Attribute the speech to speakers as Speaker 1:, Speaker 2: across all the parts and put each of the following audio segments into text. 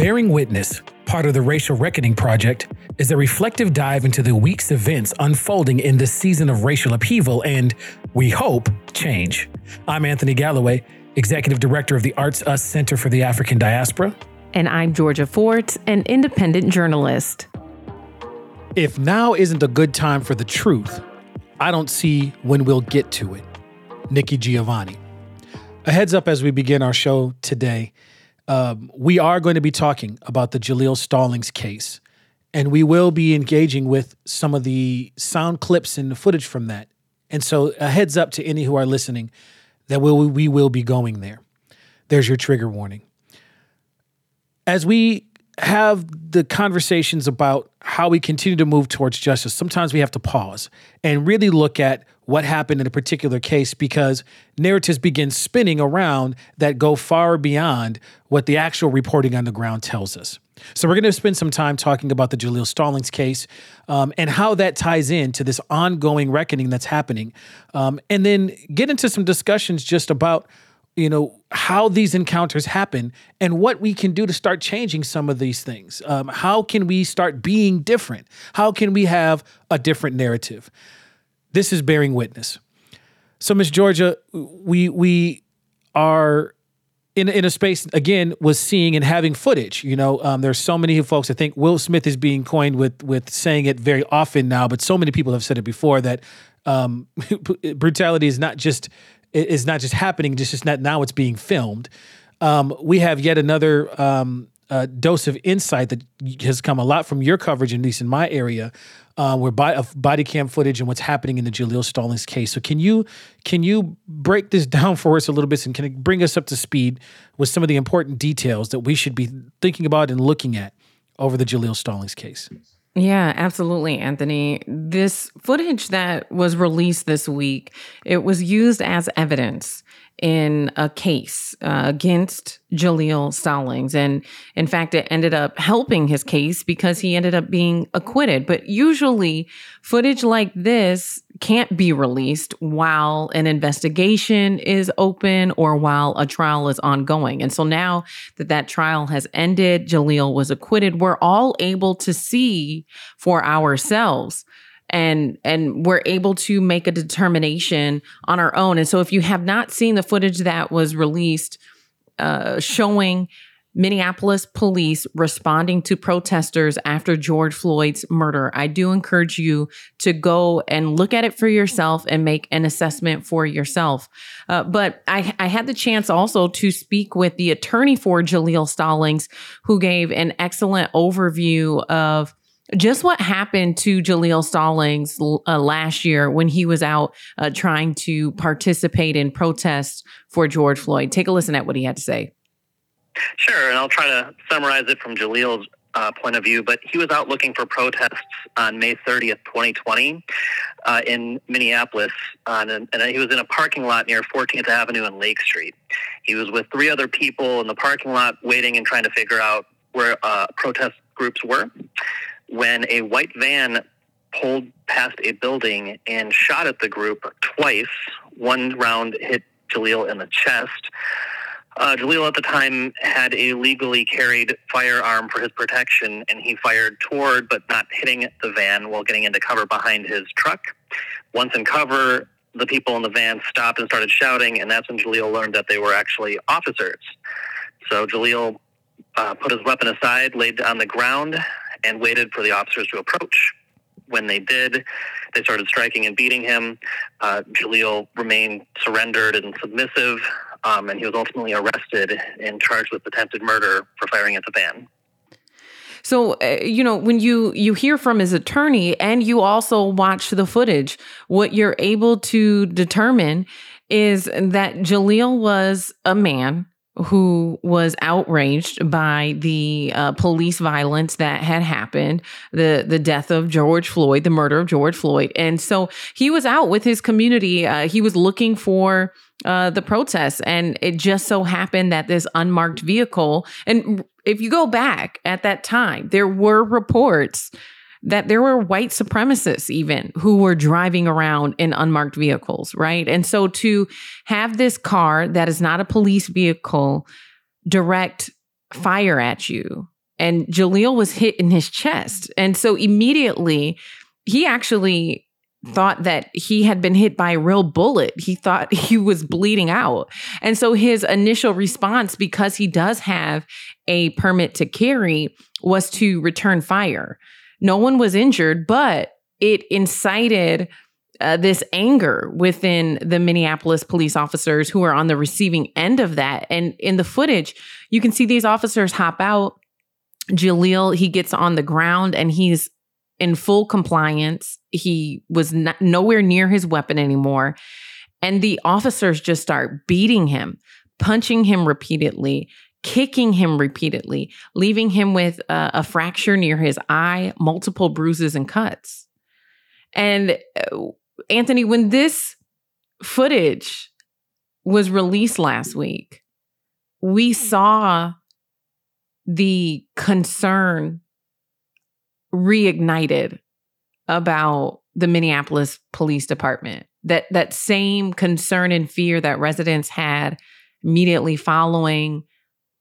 Speaker 1: Bearing Witness, part of the Racial Reckoning Project, is a reflective dive into the week's events unfolding in this season of racial upheaval and, we hope, change. I'm Anthony Galloway, Executive Director of the Arts Us Center for the African Diaspora.
Speaker 2: And I'm Georgia Fort, an independent journalist.
Speaker 1: If now isn't a good time for the truth, I don't see when we'll get to it. Nikki Giovanni. A heads up as we begin our show today um, we are going to be talking about the Jaleel Stallings case, and we will be engaging with some of the sound clips and the footage from that. And so, a heads up to any who are listening that we, we will be going there. There's your trigger warning. As we have the conversations about how we continue to move towards justice, sometimes we have to pause and really look at what happened in a particular case because narratives begin spinning around that go far beyond what the actual reporting on the ground tells us. So, we're going to spend some time talking about the Jaleel Stallings case um, and how that ties into this ongoing reckoning that's happening. Um, and then get into some discussions just about you know how these encounters happen and what we can do to start changing some of these things. Um, how can we start being different? How can we have a different narrative? This is bearing witness. So miss georgia we we are in, in a space again was seeing and having footage you know? Um, there's so many folks i think will smith is being coined with with saying it very often now but so many people have said it before that um, brutality is not just is not just happening, just just not now it's being filmed. Um, we have yet another um, uh, dose of insight that has come a lot from your coverage, at least in my area, uh, where by, of body cam footage and what's happening in the Jaleel Stallings case. So can you can you break this down for us a little bit and can it bring us up to speed with some of the important details that we should be thinking about and looking at over the Jaleel Stallings case?
Speaker 2: Yeah, absolutely, Anthony. This footage that was released this week, it was used as evidence in a case uh, against Jaleel Stallings. And in fact, it ended up helping his case because he ended up being acquitted. But usually, footage like this can't be released while an investigation is open or while a trial is ongoing. And so now that that trial has ended, Jaleel was acquitted, we're all able to see for ourselves and and we're able to make a determination on our own. And so if you have not seen the footage that was released uh, showing Minneapolis police responding to protesters after George Floyd's murder. I do encourage you to go and look at it for yourself and make an assessment for yourself. Uh, but I, I had the chance also to speak with the attorney for Jaleel Stallings, who gave an excellent overview of just what happened to Jaleel Stallings uh, last year when he was out uh, trying to participate in protests for George Floyd. Take a listen at what he had to say.
Speaker 3: Sure, and I'll try to summarize it from Jaleel's uh, point of view, but he was out looking for protests on May 30th, 2020, uh, in Minneapolis, on an, and he was in a parking lot near 14th Avenue and Lake Street. He was with three other people in the parking lot, waiting and trying to figure out where uh, protest groups were when a white van pulled past a building and shot at the group twice. One round hit Jaleel in the chest. Uh, Jaleel at the time had a legally carried firearm for his protection, and he fired toward but not hitting the van while getting into cover behind his truck. Once in cover, the people in the van stopped and started shouting, and that's when Jaleel learned that they were actually officers. So Jaleel uh, put his weapon aside, laid on the ground, and waited for the officers to approach. When they did, they started striking and beating him. Uh, Jaleel remained surrendered and submissive, um, and he was ultimately arrested and charged with attempted murder for firing at the van.
Speaker 2: So, uh, you know, when you you hear from his attorney and you also watch the footage, what you're able to determine is that Jaleel was a man who was outraged by the uh, police violence that had happened, the the death of George Floyd, the murder of George Floyd, and so he was out with his community. Uh, he was looking for uh, the protests, and it just so happened that this unmarked vehicle. And if you go back at that time, there were reports that there were white supremacists even who were driving around in unmarked vehicles, right? And so to have this car that is not a police vehicle direct fire at you and Jaleel was hit in his chest. And so immediately he actually thought that he had been hit by a real bullet. He thought he was bleeding out. And so his initial response, because he does have a permit to carry, was to return fire. No one was injured, but it incited uh, this anger within the Minneapolis police officers who are on the receiving end of that. And in the footage, you can see these officers hop out. Jaleel, he gets on the ground and he's in full compliance. He was nowhere near his weapon anymore. And the officers just start beating him, punching him repeatedly, kicking him repeatedly, leaving him with a, a fracture near his eye, multiple bruises and cuts. And uh, Anthony, when this footage was released last week, we saw the concern reignited about the Minneapolis Police Department. That that same concern and fear that residents had immediately following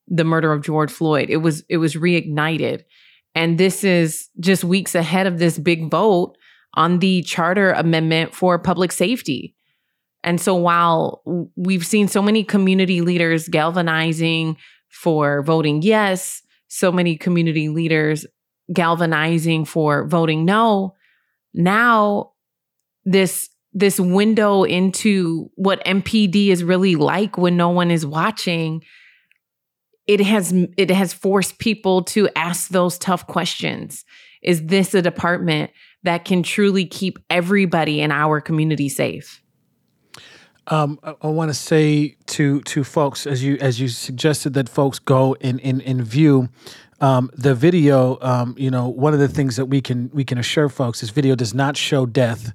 Speaker 2: the murder of George Floyd. It was it was reignited. And this is just weeks ahead of this big vote on the charter amendment for public safety. And so while we've seen so many community leaders galvanizing for voting yes, so many community leaders galvanizing for voting no. Now, this this window into what MPD is really like when no one is watching it has it has forced people to ask those tough questions. Is this a department that can truly keep everybody in our community safe?
Speaker 1: Um, I, I want to say to to folks as you as you suggested that folks go and in, in, view um, the video, um, you know, one of the things that we can we can assure folks, this video does not show death,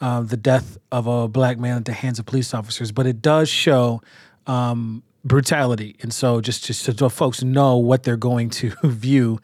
Speaker 1: uh, the death of a black man at the hands of police officers, but it does show um, brutality. And so, just just so folks know what they're going to view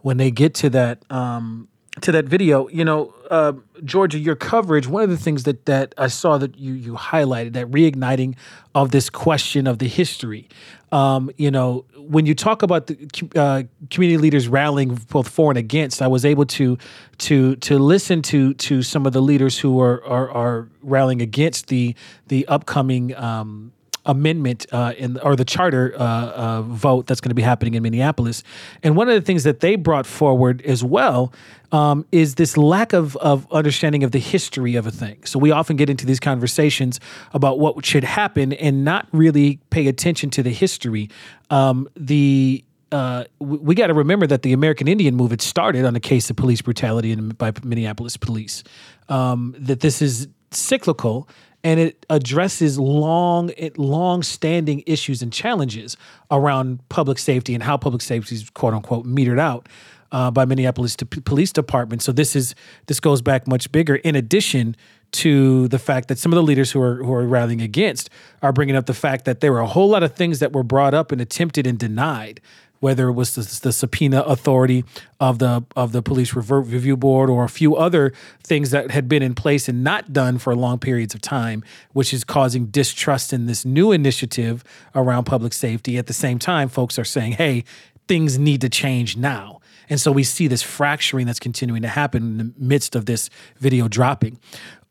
Speaker 1: when they get to that um, to that video, you know, uh, Georgia, your coverage. One of the things that that I saw that you you highlighted that reigniting of this question of the history. Um, you know, when you talk about the uh, community leaders rallying both for and against, I was able to to to listen to to some of the leaders who are are, are rallying against the the upcoming. Um, amendment uh, in or the charter uh, uh, vote that's going to be happening in Minneapolis. And one of the things that they brought forward as well um, is this lack of, of understanding of the history of a thing. So we often get into these conversations about what should happen and not really pay attention to the history. Um, the uh, we, got to remember that the American Indian movement started on a case of police brutality in, by Minneapolis police. Um, that this is cyclical and it addresses long long standing issues and challenges around public safety and how public safety is quote unquote metered out uh, by Minneapolis to Police Department. So this is this goes back much bigger. In addition to the fact that some of the leaders who are who are rallying against are bringing up the fact that there were a whole lot of things that were brought up and attempted and denied whether it was the, the, subpoena authority of the of the police review board or a few other things that had been in place and not done for long periods of time, which is causing distrust in this new initiative around public safety. At the same time, folks are saying, "Hey, things need to change now." And so we see this fracturing that's continuing to happen in the midst of this video dropping.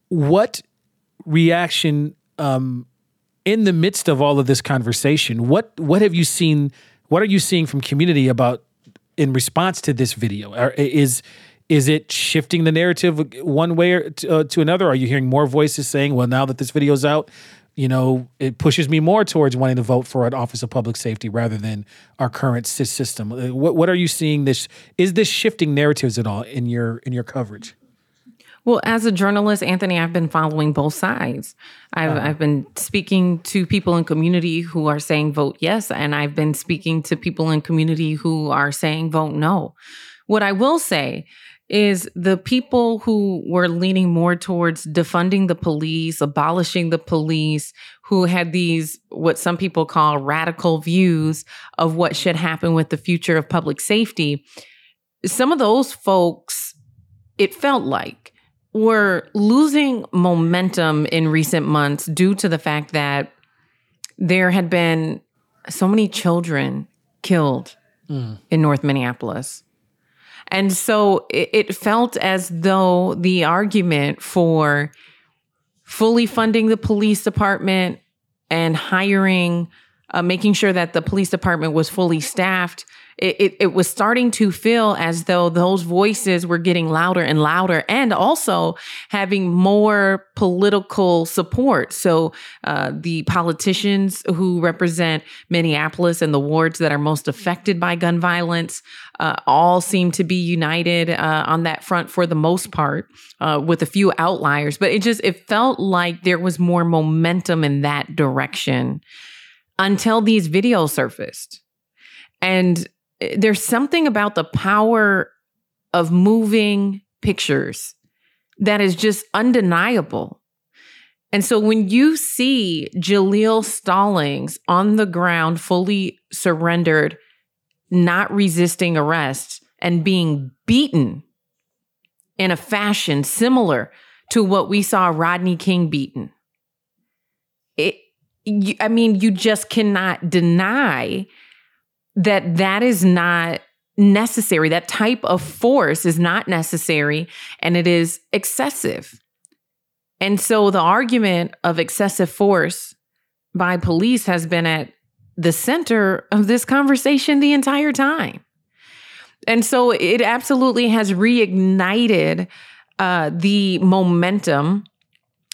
Speaker 1: What reaction um, in the midst of all of this conversation? What what have you seen? What are you seeing from community about in response to this video? Are, is is it shifting the narrative one way or to, uh, to, another? Are you hearing more voices saying, "Well, now that this video's out, you know, it pushes me more towards wanting to vote for an office of public safety rather than our current system"? Uh, what what are you seeing? This is this shifting narratives at all in your in your coverage?
Speaker 2: Well, as a journalist, Anthony, I've been following both sides. I've, uh-huh. I've been speaking to people in community who are saying vote yes, and I've been speaking to people in community who are saying vote no. What I will say is the people who were leaning more towards defunding the police, abolishing the police, who had these, what some people call radical views of what should happen with the future of public safety, some of those folks, it felt like, were losing momentum in recent months due to the fact that there had been so many children killed mm. in North Minneapolis. And so it, it felt as though the argument for fully funding the police department and hiring, uh, making sure that the police department was fully staffed it, it, it, was starting to feel as though those voices were getting louder and louder and also having more political support. So uh, the politicians who represent Minneapolis and the wards that are most affected by gun violence uh, all seem to be united uh, on that front for the most part, uh, with a few outliers. But it just it felt like there was more momentum in that direction until these videos surfaced. And there's something about the power of moving pictures that is just undeniable. And so when you see Jaleel Stallings on the ground, fully surrendered, not resisting arrest, and being beaten in a fashion similar to what we saw Rodney King beaten, it, I mean, you just cannot deny that that is not necessary. That type of force is not necessary and it is excessive. And so the argument of excessive force by police has been at the center of this conversation the entire time. And so it absolutely has reignited uh, the momentum,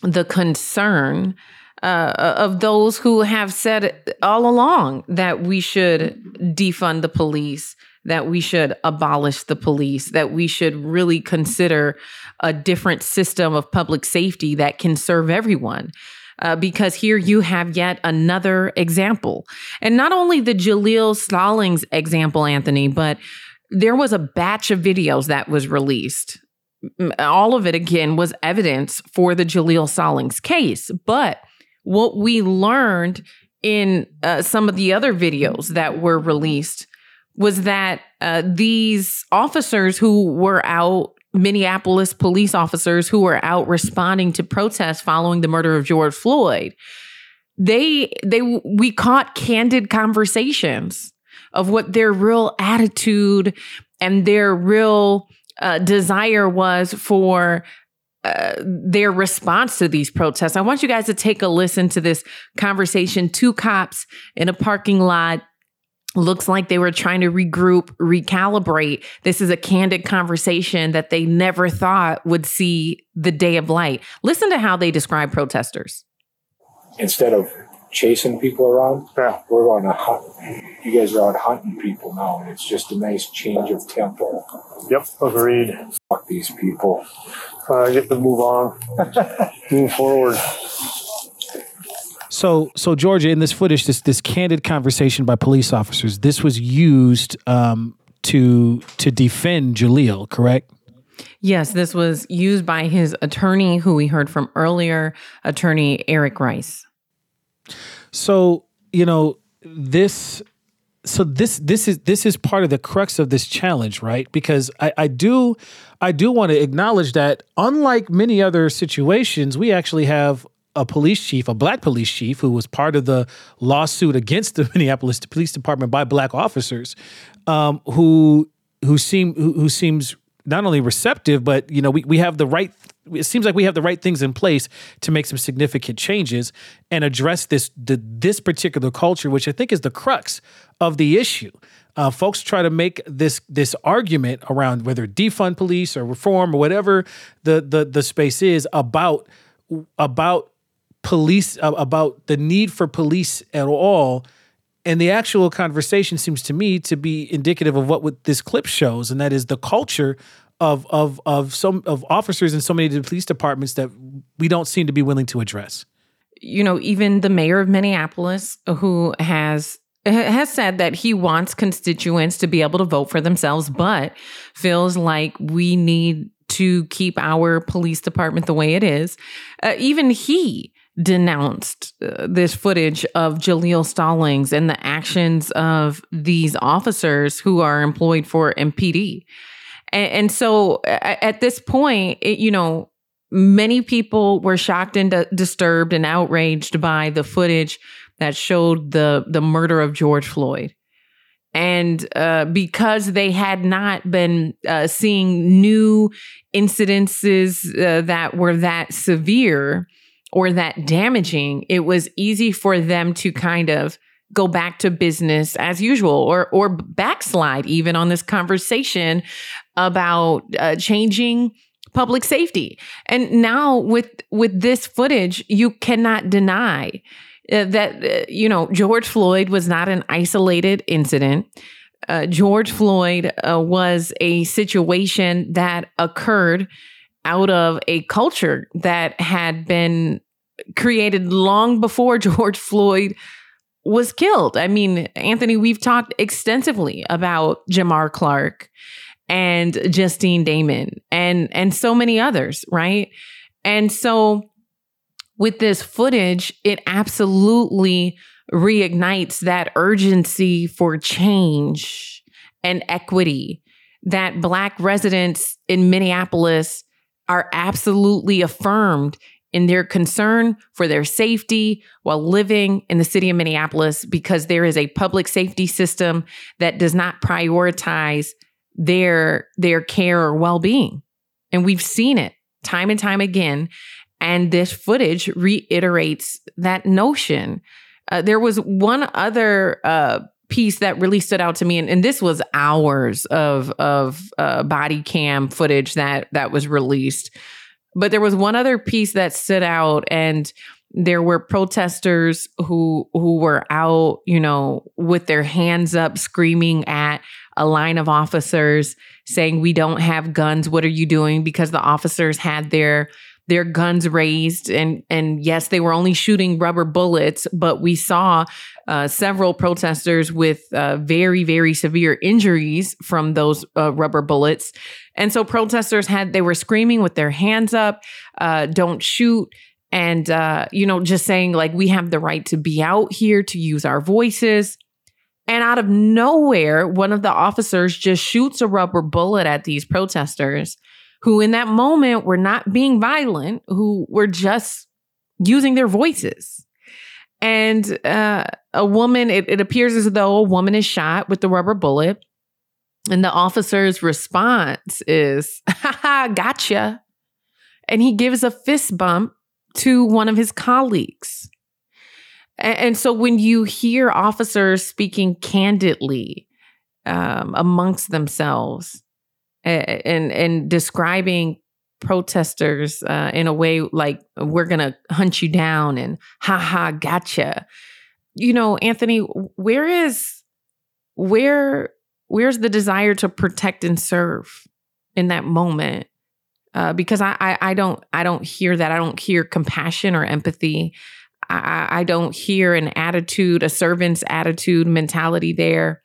Speaker 2: the concern uh, of those who have said all along that we should defund the police, that we should abolish the police, that we should really consider a different system of public safety that can serve everyone. Uh, because here you have yet another example. And not only the Jaleel Stallings example, Anthony, but there was a batch of videos that was released. All of it, again, was evidence for the Jaleel Stallings case. But what we learned in uh, some of the other videos that were released was that uh, these officers who were out Minneapolis police officers who were out responding to protests following the murder of George Floyd they they we caught candid conversations of what their real attitude and their real uh, desire was for their response to these protests. I want you guys to take a listen to this conversation. Two cops in a parking lot. Looks like they were trying to regroup, recalibrate. This is a candid conversation that they never thought would see the day of light. Listen to how they describe protesters.
Speaker 4: Instead of chasing people around. Yeah. We're going to hunt. You guys are out hunting people now, and it's just a nice change of tempo.
Speaker 5: Yep, agreed.
Speaker 4: Fuck these people.
Speaker 5: Uh, get to move on, move forward.
Speaker 1: So, so Georgia, in this footage, this this candid conversation by police officers, this was used um, to to defend Jaleel, correct?
Speaker 2: Yes, this was used by his attorney, who we heard from earlier, attorney Eric Rice.
Speaker 1: So, you know, this so this this is this is part of the crux of this challenge, right? Because I, I do I do want to acknowledge that unlike many other situations, we actually have a police chief, a black police chief, who was part of the lawsuit against the Minneapolis Police Department by black officers, um, who who seem who, who seems not only receptive, but you know, we, we have the right it seems like we have the right things in place to make some significant changes and address this the, this particular culture, which I think is the crux of the issue. Uh, folks try to make this this argument around whether defund police or reform or whatever the the the space is about about police uh, about the need for police at all and the actual conversation seems to me to be indicative of what this clip shows and that is the culture of of of some of officers in so many police departments that we don't seem to be willing to address.
Speaker 2: You know, even the mayor of Minneapolis, who has has said that he wants constituents to be able to vote for themselves, but feels like we need to keep our police department the way it is. Uh, even he denounced uh, this footage of Jaleel Stallings and the actions of these officers who are employed for MPD. And, and so at this point, it, you know, many people were shocked and disturbed and outraged by the footage that showed the the murder of George Floyd. And uh, because they had not been uh, seeing new incidences uh, that were that severe or that damaging, it was easy for them to kind of go back to business as usual or or backslide even on this conversation about uh, changing public safety. And now with with this footage, you cannot deny uh, that uh, you know George Floyd was not an isolated incident. Uh, George Floyd uh, was a situation that occurred out of a culture that had been created long before George Floyd was killed. I mean, Anthony, we've talked extensively about Jamar Clark and Justine Damond and and so many others, right? And so with this footage, it absolutely reignites that urgency for change and equity that Black residents in Minneapolis are absolutely affirmed in their concern for their safety while living in the city of Minneapolis because there is a public safety system that does not prioritize their their care or well-being. And we've seen it time and time again and this footage reiterates that notion. Uh, there was one other uh, piece that really stood out to me, and, and this was hours of of uh, body cam footage that that was released. But there was one other piece that stood out, and there were protesters who who were out, you know, with their hands up, screaming at a line of officers, saying, "We don't have guns. What are you doing?" Because the officers had their their guns raised and and yes they were only shooting rubber bullets but we saw uh, several protesters with uh, very very severe injuries from those uh, rubber bullets and so protesters had they were screaming with their hands up uh, don't shoot and uh, you know just saying like we have the right to be out here to use our voices and out of nowhere one of the officers just shoots a rubber bullet at these protesters who in that moment were not being violent, who were just using their voices. And uh, a woman, it, it appears as though a woman is shot with the rubber bullet. And the officer's response is, ha, gotcha. And he gives a fist bump to one of his colleagues. And, and so when you hear officers speaking candidly um, amongst themselves, and and describing protesters uh, in a way like we're gonna hunt you down and ha ha gotcha. You know anthony where is where where's the desire to protect and serve in that moment? Uh, because I, I, I don't I don't hear that. I don't hear compassion or empathy I, I don't hear an attitude a servant's attitude mentality there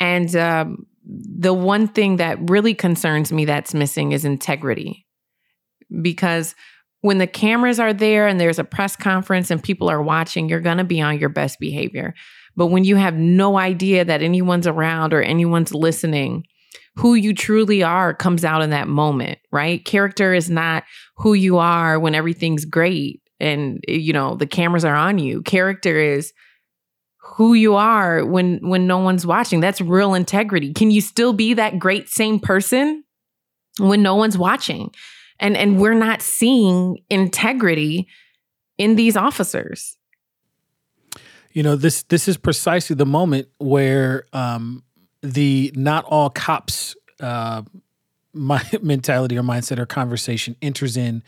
Speaker 2: and um, the one thing that really concerns me that's missing is integrity. Because when the cameras are there and there's a press conference and people are watching, you're going to be on your best behavior. But when you have no idea that anyone's around or anyone's listening, who you truly are comes out in that moment, right? Character is not who you are when everything's great and you know the cameras are on you. Character is who you are when when no one's watching. That's real integrity. Can you still be that great same person when no one's watching? And and we're not seeing integrity in these officers.
Speaker 1: You know, this this is precisely the moment where um the not all cops uh my mentality or mindset or conversation enters in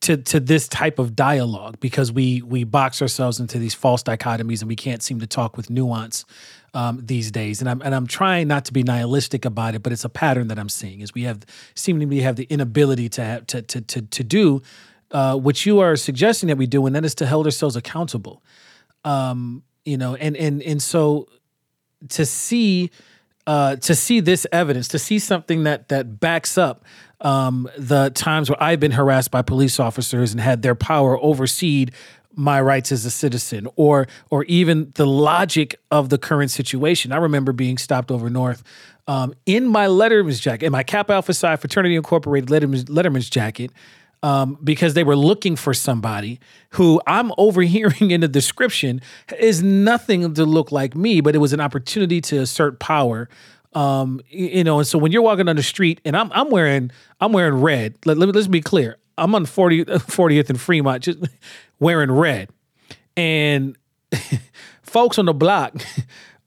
Speaker 1: to to this type of dialogue because we we box ourselves into these false dichotomies and we can't seem to talk with nuance um, these days. And I'm and I'm trying not to be nihilistic about it, but it's a pattern that I'm seeing is we have seemingly have the inability to have, to to to to do uh, what you are suggesting that we do, and that is to hold ourselves accountable. Um, you know, and and and so to see uh, to see this evidence, to see something that that backs up um, the times where I've been harassed by police officers and had their power oversee my rights as a citizen or or even the logic of the current situation. I remember being stopped over north um, in my Letterman's jacket, in my Kappa Alpha Psi Fraternity Incorporated Letterman's, Letterman's jacket, um, because they were looking for somebody who I'm overhearing in the description is nothing to look like me, but it was an opportunity to assert power. Um, you know, and so when you're walking down the street and I'm I'm wearing I'm wearing red. Let, let, let's be clear. I'm on 40, 40th and Fremont, just wearing red. And folks on the block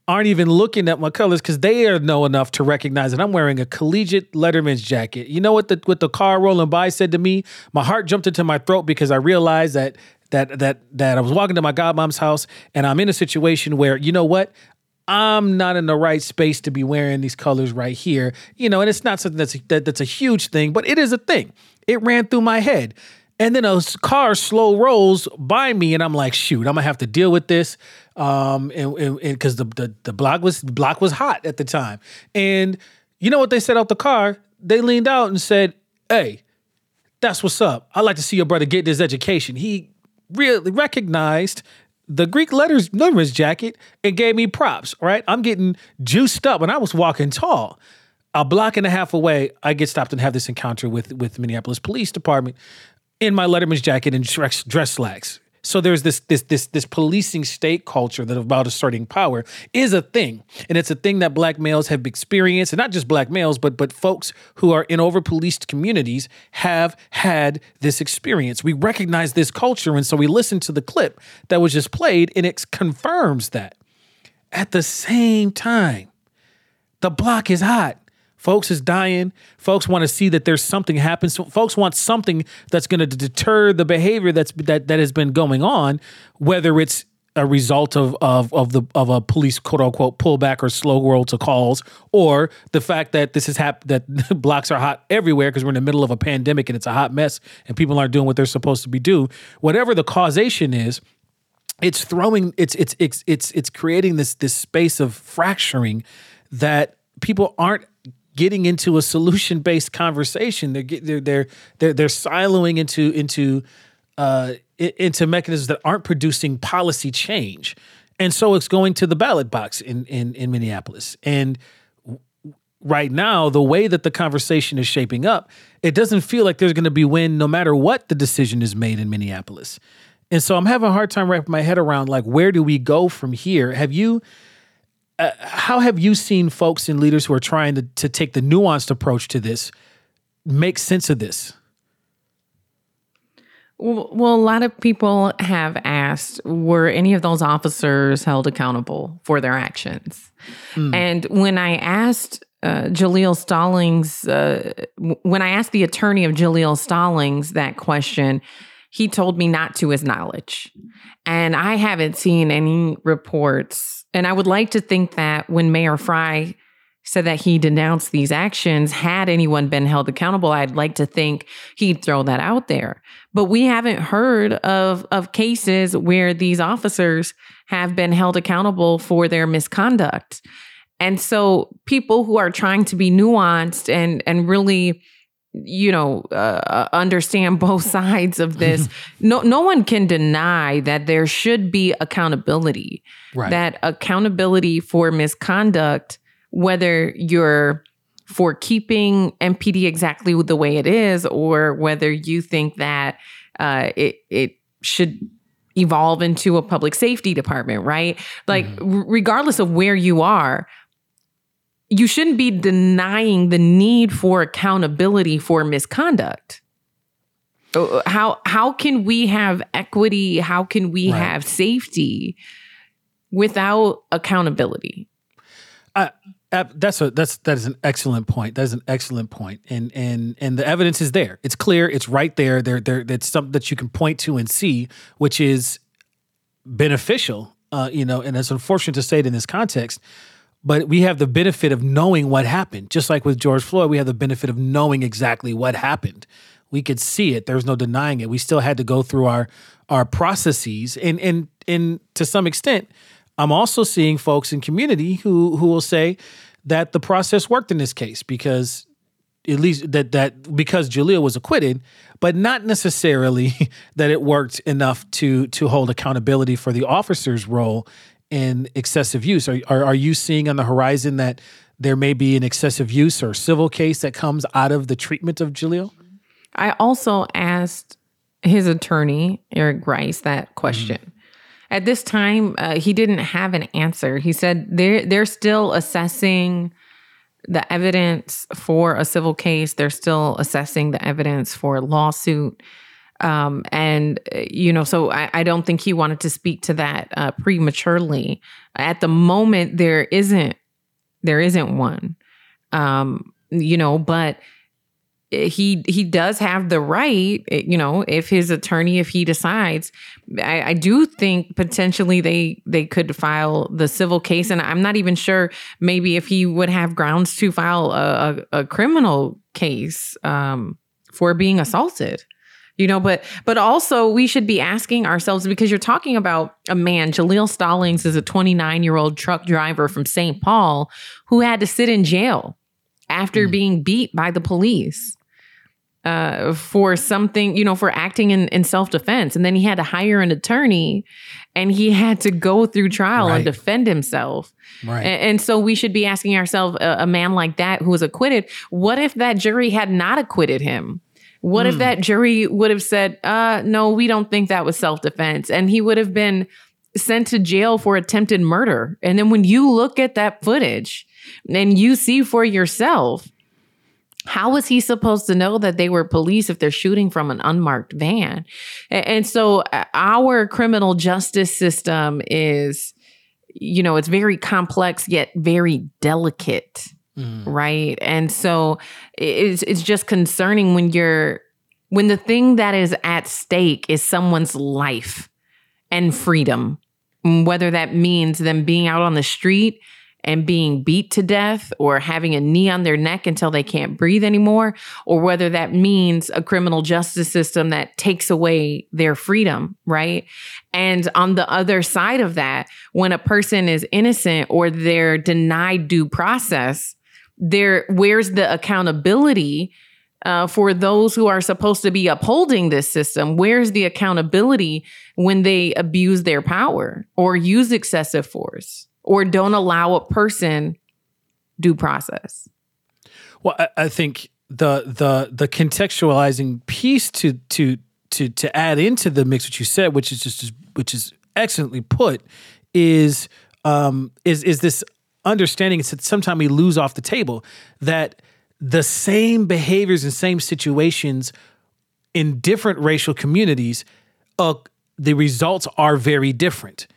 Speaker 1: aren't even looking at my colors because they are know enough to recognize that I'm wearing a collegiate Letterman's jacket. You know what the what the car rolling by said to me? My heart jumped into my throat because I realized that that that that I was walking to my godmom's house and I'm in a situation where you know what I'm not in the right space to be wearing these colors right here. You know, and it's not something that's that, that's a huge thing, but it is a thing. It ran through my head. And then a car slow rolls by me, and I'm like, shoot, I'm gonna have to deal with this. Um, and because the, the the block was the block was hot at the time. And you know what they said out the car? They leaned out and said, Hey, that's what's up. I'd like to see your brother get this education. He really recognized the Greek letters numbers jacket and gave me props, right? I'm getting juiced up and I was walking tall. A block and a half away, I get stopped and have this encounter with with Minneapolis Police Department in my Letterman's jacket and dress, dress slacks. So there's this this this this policing state culture that about asserting power is a thing, and it's a thing that black males have experienced, and not just black males, but but folks who are in over policed communities have had this experience. We recognize this culture, and so we listen to the clip that was just played, and it confirms that. At the same time, the block is hot. Folks is dying. Folks want to see that there's something happens. So folks want something that's going to deter the behavior that's that that has been going on, whether it's a result of of of the of a police quote unquote pullback or slow roll to calls, or the fact that this is hap- that blocks are hot everywhere because we're in the middle of a pandemic and it's a hot mess and people aren't doing what they're supposed to be do. Whatever the causation is, it's throwing it's it's it's it's it's creating this this space of fracturing that people aren't getting into a solution based conversation. They're they're they're they're, they're siloing into into uh, into mechanisms that aren't producing policy change, and so it's going to the ballot box in in in Minneapolis. And right now, the way that the conversation is shaping up, it doesn't feel like there's going to be win no matter what the decision is made in Minneapolis. And so I'm having a hard time wrapping my head around like where do we go from here? Have you uh, how have you seen folks and leaders who are trying to, to take the nuanced approach to this make sense of this?
Speaker 2: Well, a lot of people have asked were any of those officers held accountable for their actions? Mm. And when I asked uh, Jaleel Stallings, uh, when I asked the attorney of Jaleel Stallings that question, he told me not to his knowledge. And I haven't seen any reports and I would like to think that when Mayor Fry said that he denounced these actions, had anyone been held accountable, I'd like to think he'd throw that out there. But we haven't heard of, of cases where these officers have been held accountable for their misconduct. And so people who are trying to be nuanced and and really you know uh, understand both sides of this no no one can deny that there should be accountability right. that accountability for misconduct whether you're for keeping MPD exactly the way it is or whether you think that uh, it it should evolve into a public safety department right like mm-hmm. regardless of where you are you shouldn't be denying the need for accountability for misconduct. Uh, how how can we have equity? How can we right. have safety without accountability?
Speaker 1: Uh, that's a that's that is an excellent point. That is an excellent point, and and and the evidence is there. It's clear. It's right there. There there. That's something that you can point to and see, which is beneficial. Uh, you know, and it's unfortunate to say it in this context, but we have the benefit of knowing what happened. Just like with George Floyd, we have the benefit of knowing exactly what happened. We could see it. There's no denying it. We still had to go through our our processes, and and and to some extent, I'm also seeing folks in community who who will say that the process worked in this case because at least that that because Jaleel was acquitted, but not necessarily that it worked enough to to hold accountability for the officer's role in excessive use. Are, are, are you seeing on the horizon that there may be an excessive use or civil case that comes out of the treatment of Jaleel?
Speaker 2: I also asked his attorney, Eric Rice, that question. Mm-hmm. At this time, uh, he didn't have an answer. He said they're, they're still assessing the evidence for a civil case, they're still assessing the evidence for a lawsuit. Um, and you know, so I, I, don't think he wanted to speak to that uh, prematurely. At the moment, there isn't there isn't one. Um, you know, but he he does have the right you know if his attorney if he decides I, I, do think potentially they they could file the civil case and i'm not even sure maybe if he would have grounds to file a, a, a criminal case um, for being assaulted you know but but also we should be asking ourselves because you're talking about a man jaleel stallings is a 29 year old truck driver from st paul who had to sit in jail after mm. being beat by the police uh, for something, you know, for acting in, in self defense. And then he had to hire an attorney and he had to go through trial right. and defend himself. Right. And, and, so we should be asking ourselves a, a, man like that who was acquitted, what if that jury had not acquitted him? What mm. if hmm. that jury would have said, uh, no, we don't think that was self defense? And he would have been sent to jail for attempted murder. And then when you look at that footage and you see for yourself, how was he supposed to know that they were police if they're shooting from an unmarked van? And so uh, our criminal justice system is, you know, it's very complex yet very delicate. Mm. Right. And so it's it's just concerning when you're when the thing that is at stake is someone's life and freedom, whether that means them being out on the street and being beat to death or having a knee on their neck until they can't breathe anymore, or whether that means a criminal justice system that takes away their freedom, right? And on the other side of that, when a person is innocent or they're denied due process, there where's the accountability uh, for those who are supposed to be upholding this system? Where's the accountability when they abuse their power or use excessive force? or don't allow a person due process?
Speaker 1: Well, I, I think the the the contextualizing piece to to to to add into the mix what you said, which is just which is excellently put, is um is is this understanding is that sometimes we lose off the table that the same behaviors and same situations in different racial communities, uh, the results are very different.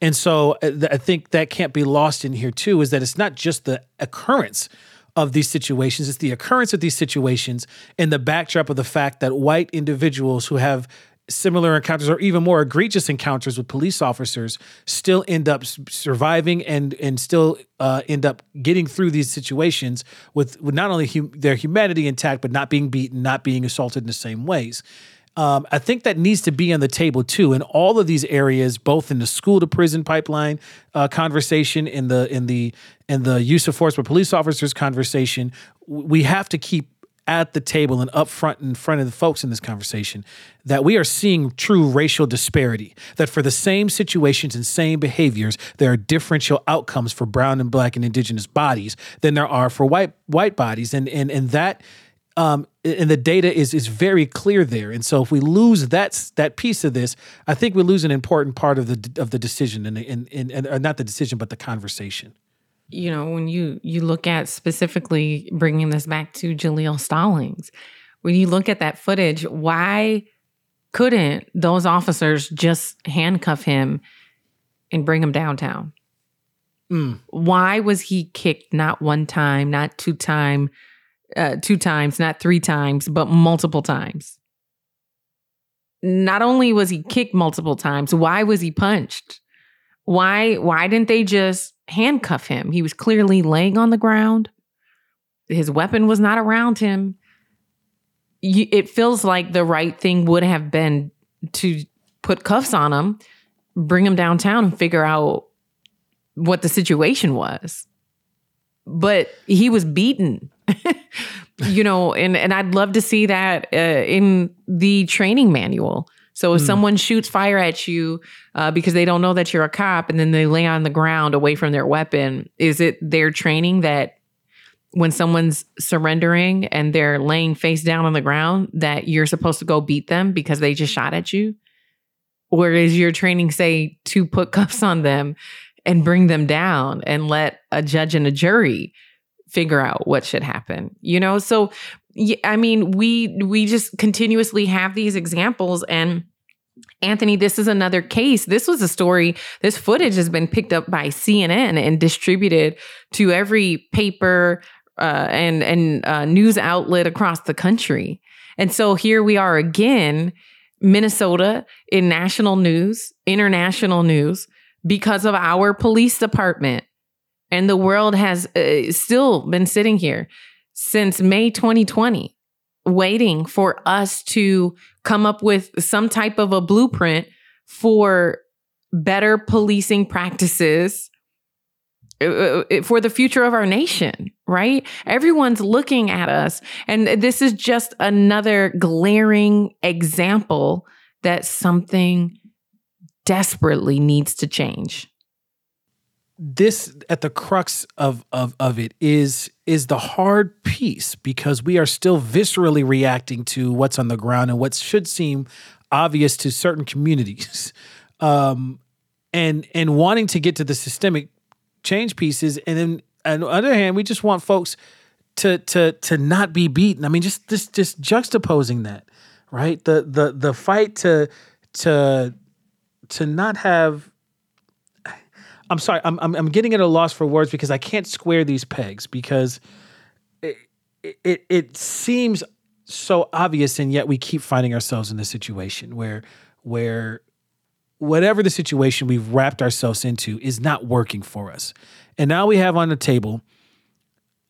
Speaker 1: And so uh, I think that can't be lost in here too is that it's not just the occurrence of these situations, it's the occurrence of these situations in the backdrop of the fact that white individuals who have similar encounters or even more egregious encounters with police officers still end up surviving and and still uh, end up getting through these situations with, with not only hum- their humanity intact but not being beaten not being assaulted in the same ways um, I think that needs to be on the table too in all of these areas, both in the school to prison pipeline uh, conversation, in the in the in the use of force with police officers conversation. We have to keep at the table and up front in front of the folks in this conversation that we are seeing true racial disparity that for the same situations and same behaviors there are differential outcomes for brown and black and indigenous bodies than there are for white white bodies and and and that um, and the data is is very clear there. And so if we lose that that piece of this, I think we lose an important part of the of the decision and and, and, and not the decision but the conversation.
Speaker 2: You know, when you you look at specifically bringing this back to Jaleel Stallings, when you look at that footage, why couldn't those officers just handcuff him and bring him downtown? Mm. Why was he kicked not one time, not two time? uh, two times, not three times, but multiple times. Not only was he kicked multiple times, why was he punched? Why why didn't they just handcuff him? He was clearly laying on the ground. His weapon was not around him. it feels like the right thing would have been to put cuffs on him, bring him downtown and figure out what the situation was. But he was beaten you know, and and I'd love to see that uh, in the training manual. So if mm. someone shoots fire at you uh, because they don't know that you're a cop, and then they lay on the ground away from their weapon, is it their training that when someone's surrendering and they're laying face down on the ground that you're supposed to go beat them because they just shot at you? Or is your training say to put cuffs on them and bring them down and let a judge and a jury figure out what should happen? You know, so I mean, we we just continuously have these examples and Anthony, this is another case. This was a story. This footage has been picked up by CNN and distributed to every paper uh, and and uh, news outlet across the country. And so here we are again, Minnesota in national news, international news, because of our police department. And the world has uh, still been sitting here since May 2020, waiting for us to come up with some type of a blueprint for better policing practices uh, uh, for the future of our nation, right? Everyone's looking at us. And this is just another glaring example that something desperately needs to change
Speaker 1: this at the crux of, of of it is is the hard piece because we are still viscerally reacting to what's on the ground and what should seem obvious to certain communities. Um, and and wanting to get to the systemic change pieces. And then on the other hand we just want folks to to to not be beaten. I mean just this just juxtaposing that right? The the the fight to to to not have I'm sorry, I'm, I'm, I'm getting at a loss for words because I can't square these pegs because it, it it seems so obvious and yet we keep finding ourselves in this situation where where whatever the situation we've wrapped ourselves into is not working for us. And now we have on the table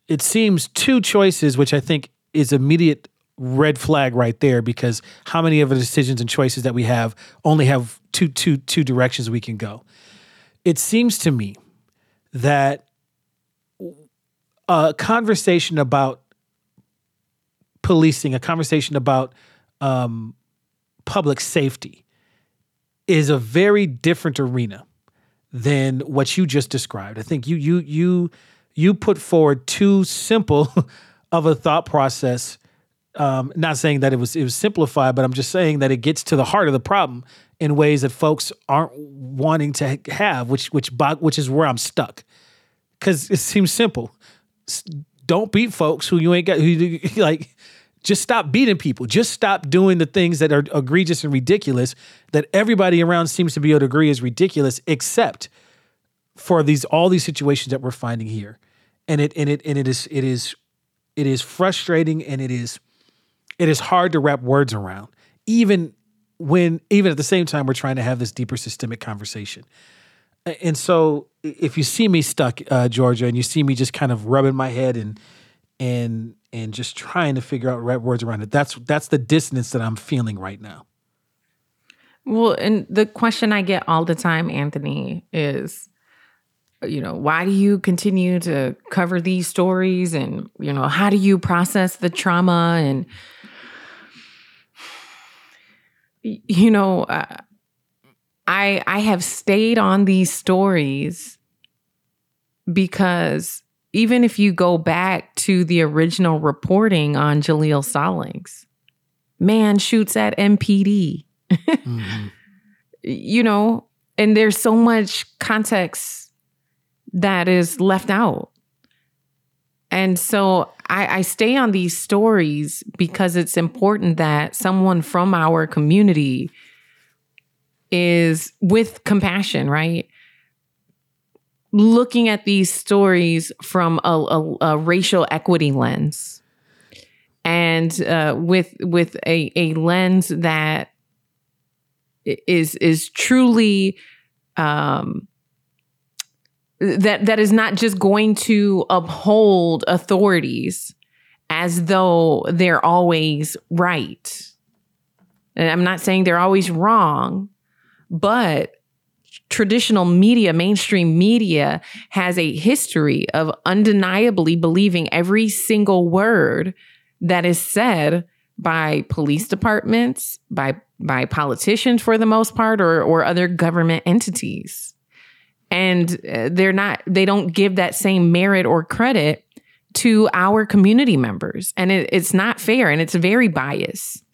Speaker 1: it seems two choices which I think is immediate red flag right there because how many of the decisions and choices that we have only have two two two directions we can go it seems to me that a conversation about policing, a conversation about um, public safety, is a very different arena than what you just described. I think you you you you put forward too simple of a thought process. Um, not saying that it was it was simplified, but I'm just saying that it gets to the heart of the problem in ways that folks aren't wanting to have, which which which is where I'm stuck. Because it seems simple. Don't beat folks who you ain't got. Who like, just stop beating people. Just stop doing the things that are egregious and ridiculous that everybody around seems to be able to agree is ridiculous, except for these all these situations that we're finding here. And it and it and it is it is it is frustrating and it is it is hard to wrap words around even when even at the same time we're trying to have this deeper systemic conversation. And so if you see me stuck, uh, Georgia, and you see me just kind of rubbing my head and and and just trying to figure out right words around it, that's that's the dissonance that I'm feeling right now.
Speaker 2: Well, and the question I get all the time, Anthony, is you know, why do you continue to cover these stories and, you know, how do you process the trauma and you know, uh, I I have stayed on these stories because even if you go back to the original reporting on Jaleel Stallings, man shoots at MPD. mm-hmm. You know, and there's so much context that is left out. And so I, I, stay on these stories because it's important that someone from our community is with compassion, right? Looking at these stories from a, a, a racial equity lens and uh, with with a, a lens that is is truly um, that that is not just going to uphold authorities as though they're always right. And I'm not saying they're always wrong, but traditional media, mainstream media has a history of undeniably believing every single word that is said by police departments, by by politicians for the most part or or other government entities and uh, they're not they don't give that same merit or credit to our community members, and it, it's not fair, and it's very biased.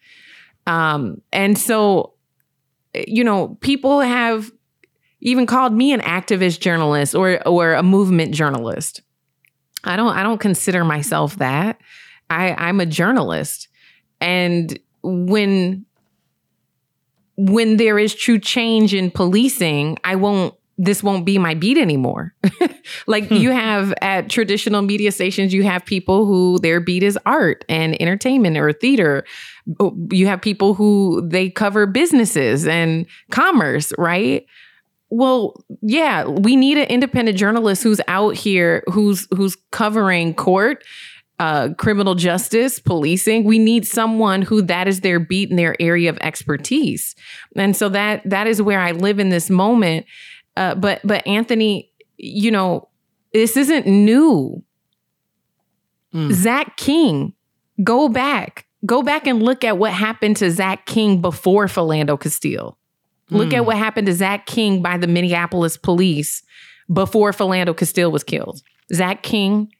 Speaker 2: Um, and so, you know, people have even called me an activist journalist or or a movement journalist. I don't I don't consider myself that. I I'm a journalist. And when when there is true change in policing, I won't this won't be my beat anymore. like hmm. you have at traditional media stations, you have people who their beat is art and entertainment or theater. Oh, you have people who they cover businesses and commerce, right? Well, yeah, we need an independent journalist who's out here who's who's covering court, uh, criminal justice, policing. We need someone who that is their beat in their area of expertise. And so that that is where I live in this moment. Uh, but but Anthony, you know, this isn't new. Mm. Zach King, go back, go back and look at what happened to Zach King before Philando Castile. Look mm. at hmm. what happened to Zach King by the Minneapolis police before Philando Castile was killed. Zach King,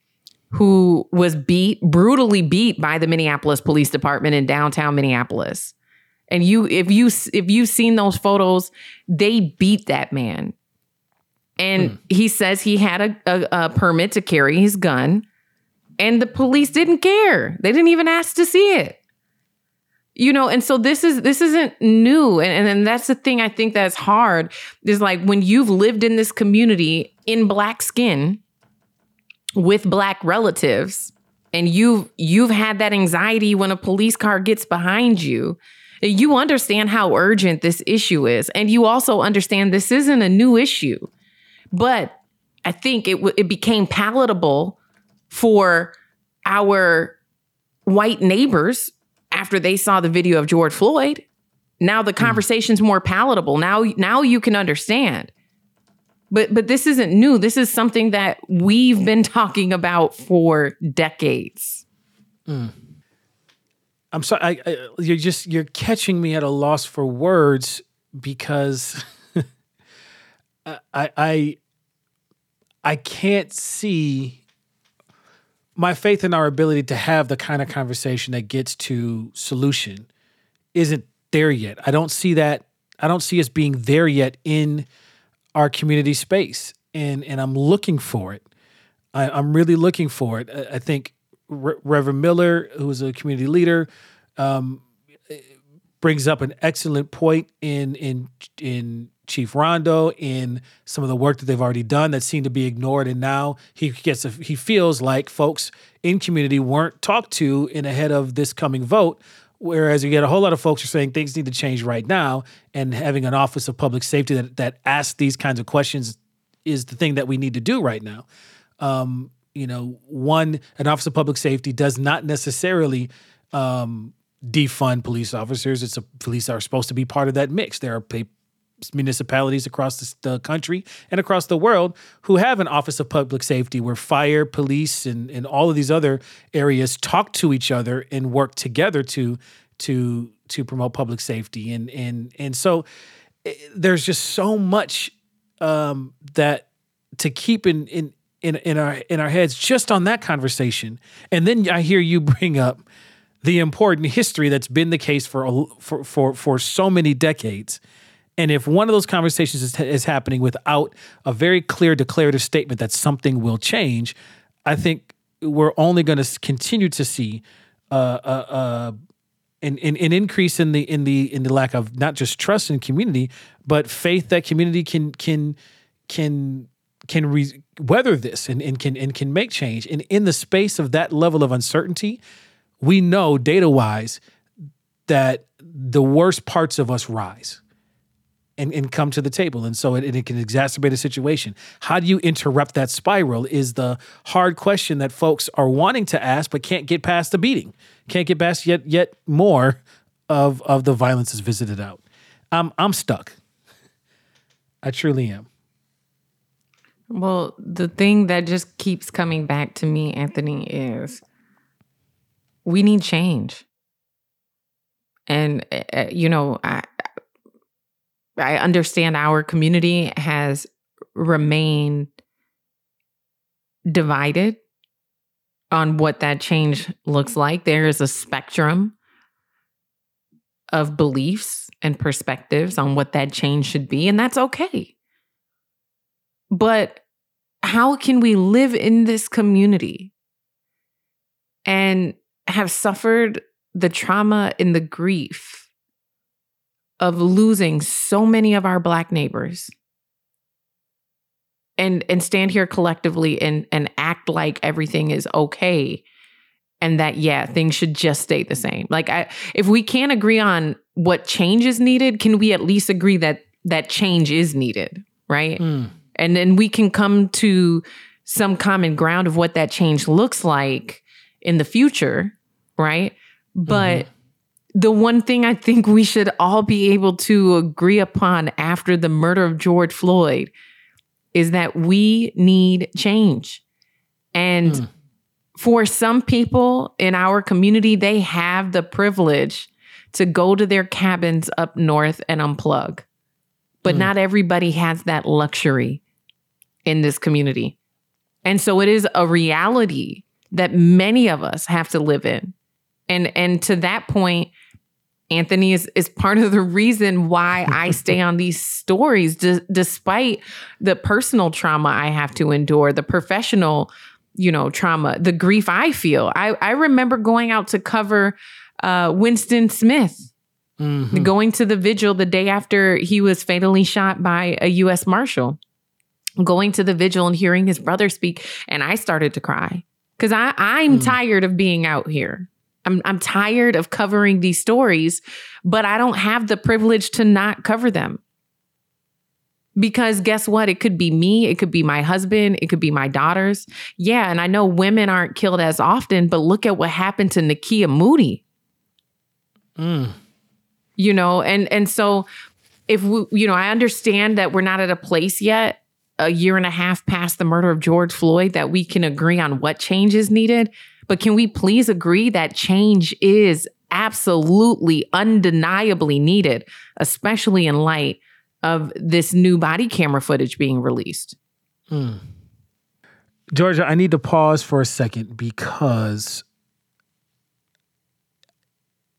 Speaker 2: who was beat, brutally beat by the Minneapolis Police Department in downtown Minneapolis. And you, if you if you've seen those photos, they beat that man. And mm. he says he had a, a, a permit to carry his gun, and the police didn't care. They didn't even ask to see it. You know and so this is this isn't new. And, and and that's the thing i think that's hard is like when you've lived in this community in black skin with black relatives and you've you've had that anxiety when a police car gets behind you you understand how urgent this issue is. And you also understand this isn't a new issue but i think it it became palatable for our white neighbors after they saw the video of George Floyd. Now the hmm. conversation's more palatable. Now now you can understand. But but this isn't new. This is something that we've been talking about for decades. Mm.
Speaker 1: I'm sorry. I, I, you're just you're catching me at a loss for words because I I I can't see my faith in our ability to have the kind of conversation that gets to solution isn't there yet. I don't see that. I don't see us being there yet in our community space, and and I'm looking for it. I, am really looking for it. I, I think Re- Reverend Miller, who is a community leader, um, brings up an excellent point in in in Chief Rondo in some of the work that they've already done that seemed to be ignored, and now he gets a, he feels like folks in community weren't talked to in ahead of this coming vote. Whereas you get a whole lot of folks are saying things need to change right now, and having an office of public safety that that asks these kinds of questions is the thing that we need to do right now. Um, you know, one an office of public safety does not necessarily um, defund police officers. It's a police are supposed to be part of that mix. There are municipalities across the, country and across the world who have an office of public safety where fire, police, and, and all of these other areas talk to each other and work together to to to promote public safety. And and and so eh, there's just so much um, that to keep in in in in our in our heads just on that conversation. And then I hear you bring up the important history that's been the case for for for for so many decades and if one of those conversations is, is happening without a very clear declarative statement that something will change, I think we're only going to continue to see uh, uh, uh, an, an, an, increase in the in the in the lack of not just trust in community, but faith that community can can can can re- weather this and, and can and can make change. And in the space of that level of uncertainty, we know data wise that the worst parts of us rise and, and come to the table. And so it, it can exacerbate a situation. How do you interrupt that spiral is the hard question that folks are wanting to ask, but can't get past the beating, can't get past yet yet more of of the violence is visited out. I'm I'm stuck. I truly am.
Speaker 2: Well, the thing that just keeps coming back to me, Anthony, is we need change. And, uh, you know, I, I understand our community has remained divided on what that change looks like. There is a spectrum of beliefs and perspectives on what that change should be, and that's okay. But how can we live in this community and have suffered the trauma and the grief of losing so many of our black neighbors and and stand here collectively and and act like everything is okay and that yeah things should just stay the same like i if we can't agree on what change is needed can we at least agree that that change is needed right mm. and then we can come to some common ground of what that change looks like in the future right but mm-hmm. The one thing i think we should all be able to agree upon after the murder of george floyd is that we need change. And mm. for some people in our community, they have the privilege to go to their cabins up north and unplug. But mm. not everybody has that luxury in this community. And so it is a reality that many of us have to live in. And and to that point, Anthony is, is part of the reason why I stay on these stories, d- despite the personal trauma I have to endure, the professional, you know, trauma, the grief I feel. I, I remember going out to cover uh, Winston Smith, mm-hmm. going to the vigil the day after he was fatally shot by a U.S. Marshal, going to the vigil and hearing his brother speak. And I started to cry because I I'm mm. tired of being out here. I'm I'm tired of covering these stories, but I don't have the privilege to not cover them. Because guess what? It could be me, it could be my husband, it could be my daughters. Yeah, and I know women aren't killed as often, but look at what happened to Nakia Moody. Mm. You know, and and so if we, you know, I understand that we're not at a place yet a year and a half past the murder of George Floyd that we can agree on what change is needed. But can we please agree that change is absolutely undeniably needed, especially in light of this new body camera footage being released? Hmm.
Speaker 1: Georgia, I need to pause for a second because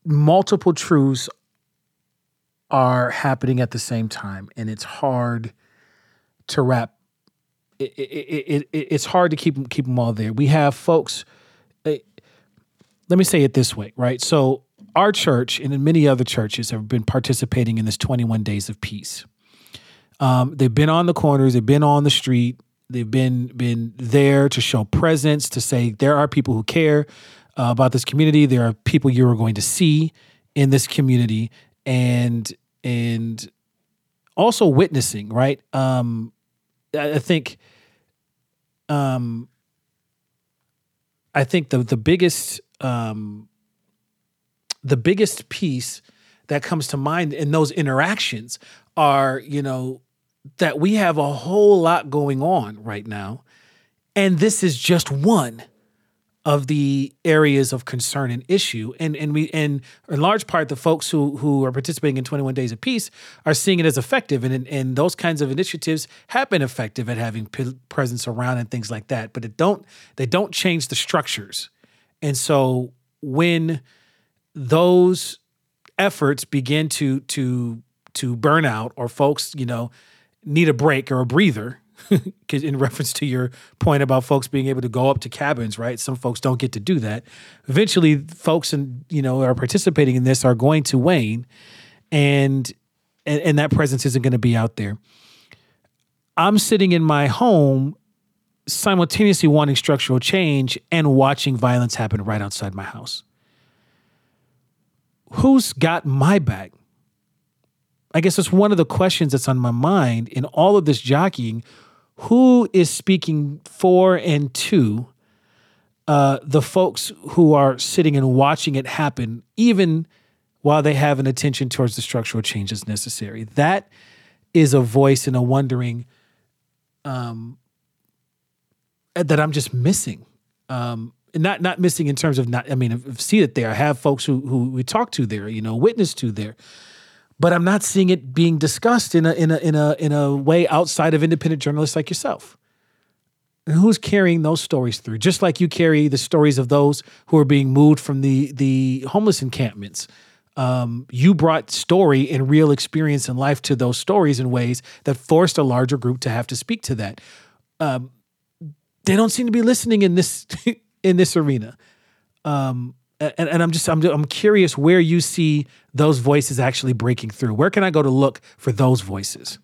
Speaker 1: multiple truths are happening at the same time, and it's hard to wrap. It, it, it, it's hard to keep keep them all there. We have folks let me say it this way, right? So our church and many other churches have been participating in this 21 days of peace. Um, they've been on the corners, they've been on the street, they've been been there to show presence, to say there are people who care uh, about this community. There are people you are going to see in this community, and and also witnessing, right? Um, I, I think, um, I think the the biggest um, the biggest piece that comes to mind in those interactions are you know that we have a whole lot going on right now, and this is just one of the areas of concern and issue. And and we and in large part the folks who who are participating in 21 Days of Peace are seeing it as effective. And and those kinds of initiatives have been effective at having presence around and things like that. But it don't they don't change the structures. And so when those efforts begin to to to burn out or folks, you know, need a break or a breather, in reference to your point about folks being able to go up to cabins, right? Some folks don't get to do that. Eventually, folks and you know are participating in this are going to wane, and and, and that presence isn't going to be out there. I'm sitting in my home simultaneously wanting structural change and watching violence happen right outside my house. Who's got my back? I guess that's one of the questions that's on my mind in all of this jockeying who is speaking for and to uh, the folks who are sitting and watching it happen, even while they have an attention towards the structural changes necessary. That is a voice and a wondering um, that I'm just missing. Um, and not not missing in terms of not. I mean, seen it there. I have folks who who we talk to there, you know, witness to there but I'm not seeing it being discussed in a in a in a in a way outside of independent journalists like yourself. And who's carrying those stories through? Just like you carry the stories of those who are being moved from the the homeless encampments. Um, you brought story and real experience in life to those stories in ways that forced a larger group to have to speak to that. Um, they don't seem to be listening in this in this arena. Um, and, and I'm just I'm I'm curious where you see those voices actually breaking through. Where can I go to look for those voices?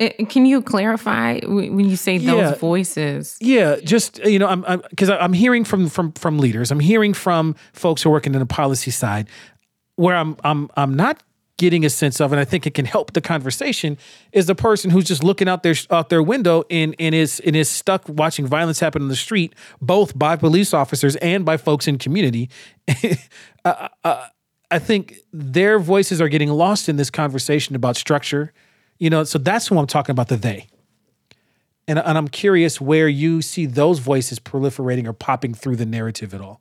Speaker 2: Uh, can you clarify when you say those
Speaker 1: Yeah.
Speaker 2: voices?
Speaker 1: Yeah, just you know, I'm because I'm, hearing from from from leaders. I'm hearing from folks who are working in the policy side, where I'm I'm I'm not getting a sense of, and I think it can help the conversation, is the person who's just looking out their out their window and and is and is stuck watching violence happen on the street, both by police officers and by folks in community. uh, uh, I think their voices are getting lost in this conversation about structure. You know, so that's who I'm talking about. The they. And, and I'm curious where you see those voices proliferating or popping through the narrative at all.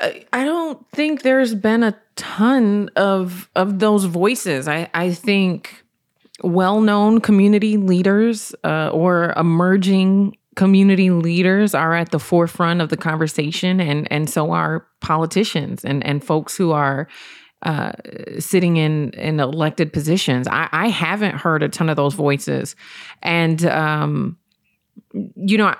Speaker 2: I don't think there's been a ton of of those voices. I I think well-known community leaders uh, or emerging community leaders are at the forefront of the conversation, and and so are politicians and and folks who are uh, sitting in in elected positions. I, I haven't heard a ton of those voices, and um, you know,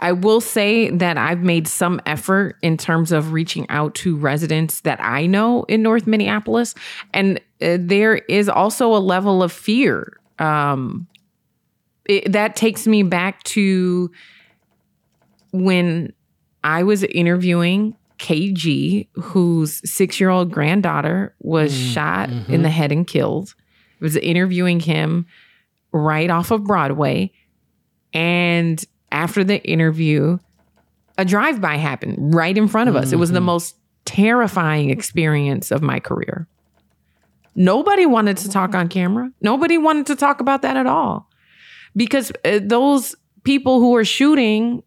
Speaker 2: I will say that I've made some effort in terms of reaching out to residents that I know in North Minneapolis, and uh, there is also a level of fear. Um, it, that takes me back to when I was interviewing KG, whose six year old granddaughter was shot in the head and killed. I was interviewing him right off of Broadway. And after the interview, a drive by happened right in front of us. It was the most terrifying experience of my career. Nobody wanted to talk on camera. Nobody wanted to talk about that at all because uh, those people who are shooting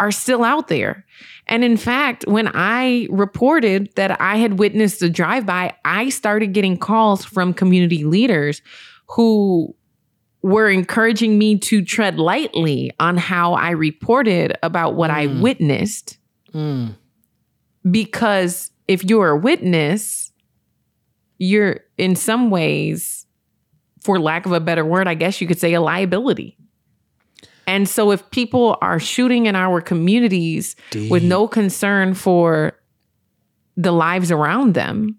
Speaker 2: are still out there. And in fact, when I reported that I had witnessed a drive by, I started getting calls from community leaders who were encouraging me to tread lightly on how I reported about what I mm. witnessed. Mm. Because if you're a witness, you're in some ways, for lack of a better word, I guess you could say a liability. And so if people are shooting in our communities with no concern for the lives around them,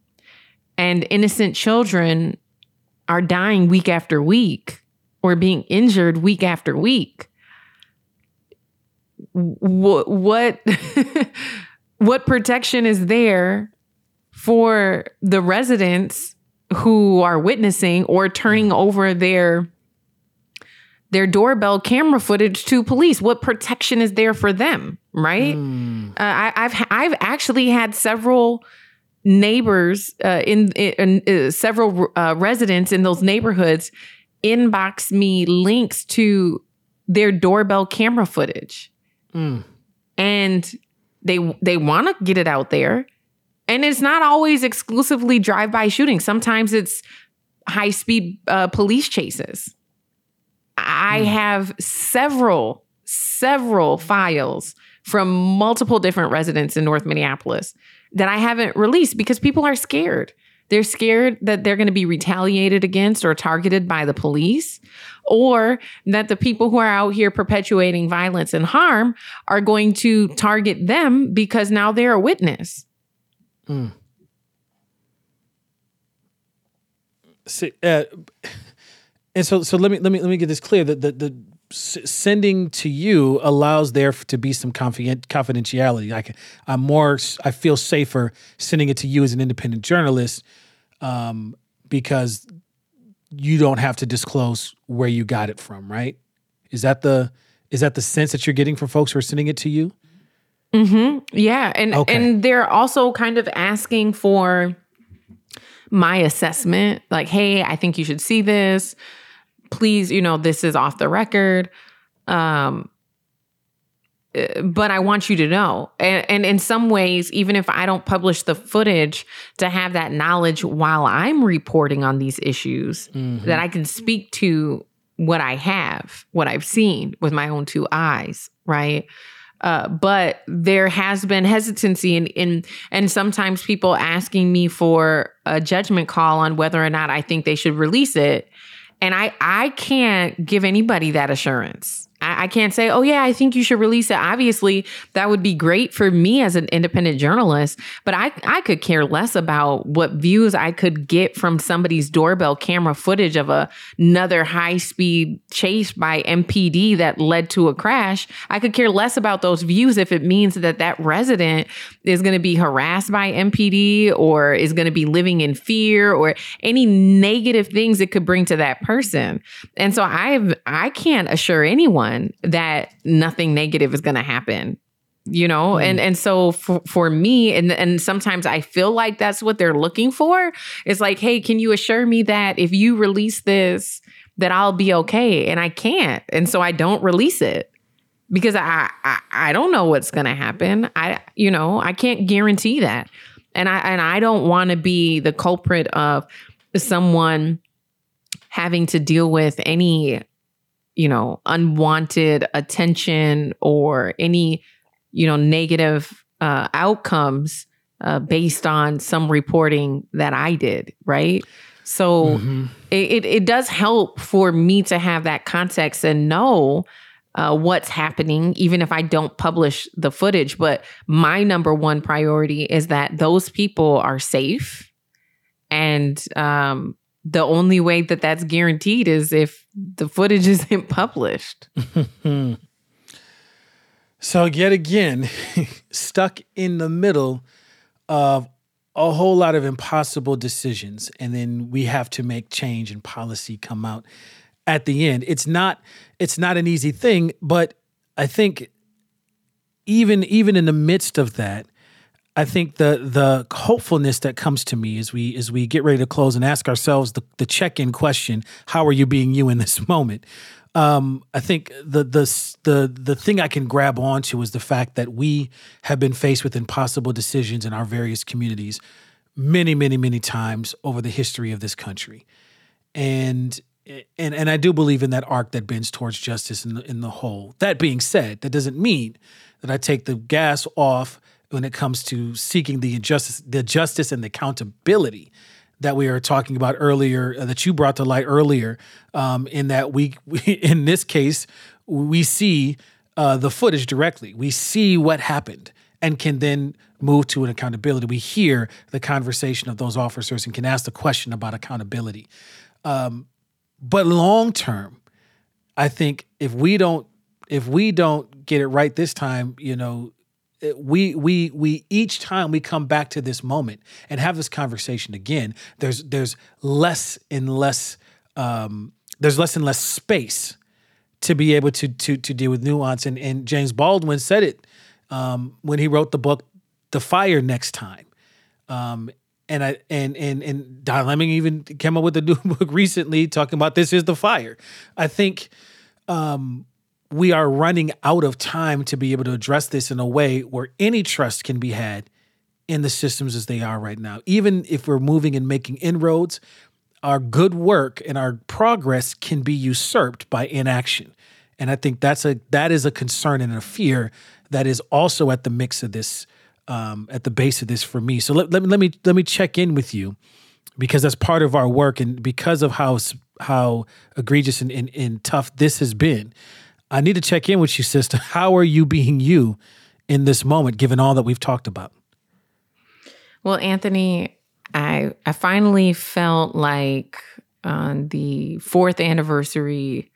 Speaker 2: and innocent children are dying week after week or being injured week after week, what what what protection is there for the residents who are witnessing or turning over their their doorbell camera footage to police. What protection is there for them, right? Uh, I, I've I've actually had several neighbors uh, in, in, uh, several uh, residents in those neighborhoods inbox me links to their doorbell camera footage, and they they want to get it out there. And it's not always exclusively drive-by shooting. Sometimes it's high-speed uh, police chases. I have several, several files from multiple different residents in North Minneapolis that I haven't released because people are scared. They're scared that they're going to be retaliated against or targeted by the police, or that the people who are out here perpetuating violence and harm are going to target them because now they're a witness.
Speaker 1: See, uh, and so so let me let me let me get this clear that the the s- sending to you allows there to be some confident confidentiality. Like I'm more I feel safer sending it to you as an independent journalist um, because you don't have to disclose where you got it from, right? Is that the is that the sense that you're getting from folks who are sending it to you? Mm-hmm.
Speaker 2: Yeah, and
Speaker 1: Okay.
Speaker 2: and they're also kind of asking for my assessment, like, "Hey, I think you should see this. Please, you know, this is off the record." Um but I want you to know. And, and in some ways, even if I don't publish the footage, to have that knowledge while I'm reporting on these issues, that I can speak to what I have, what I've seen with my own two eyes, right? Uh, but there has been hesitancy in, in and sometimes people asking me for a judgment call on whether or not I think they should release it. And I I can't give anybody that assurance. I, I can't say, oh, yeah, I think you should release it. Obviously, that would be great for me as an independent journalist, but I, I could care less about what views I could get from somebody's doorbell camera footage of a, another high speed chase by MPD that led to a crash. I could care less about those views if it means that that resident is going to be harassed by MPD or is going to be living in fear or any negative things it could bring to that person. And so I I can't assure anyone that nothing negative is going to happen you know? Mm. and and so for, for me and and sometimes i feel like that's what they're looking for. It's like hey can you assure me that if you release this that i'll be okay? And i can't. And so i don't release it because i i, I don't know what's going to happen. I you know i can't guarantee that. And i and i don't want to be the culprit of someone having to deal with any you know, unwanted attention or any, you know, negative uh, outcomes uh, based on some reporting that I did, right? So mm-hmm. it, it, it does help for me to have that context and know uh, what's happening, even if I don't publish the footage. But my number one priority is that those people are safe and um, the only way that that's guaranteed is if the footage isn't published.
Speaker 1: so, yet again, stuck in the middle of a whole lot of impossible decisions. And then we have to make change and policy come out at the end. It's not it's not an easy thing, but I think even even in the midst of that, I think the the hopefulness that comes to me as we as we get ready to close and ask ourselves the, the check in question: How are you being you in this moment? Um, I think the the the the thing I can grab onto is the fact that we have been faced with impossible decisions in our various communities many many many times over the history of this country, and and and I do believe in that arc that bends towards justice in the, in the whole. That being said, that doesn't mean that I take the gas off when it comes to seeking the injustice, the justice and the accountability that we are talking about earlier, uh, that you brought to light earlier. Um, in that we, we, in this case, we see uh, the footage directly. We see what happened and can then move to an accountability. We hear the conversation of those officers and can ask the question about accountability. Um, but long term, I think if we don't if we don't get it right this time, you know, we we we each time we come back to this moment and have this conversation again there's there's less and less um, there's less and less space to be able to to to deal with nuance. And and James Baldwin said it um, when he wrote the book The Fire Next Time. Um, and I and and and Don Lemon even came up with a new book recently talking about this is the fire. I think um, we are running out of time to be able to address this in a way where any trust can be had in the systems as they are right now. Even if we're moving and making inroads, our good work and our progress can be usurped by inaction. And I think that's a that is a concern and a fear that is also at the mix of this, um, at the base of this for me. So let, let, let me let me check in with you because that's part of our work and because of how how egregious and, and, and tough this has been. I need to check in with you, sister. How are you being you in this moment, given all that we've talked about?
Speaker 2: Well, Anthony, I I finally felt like on the fourth anniversary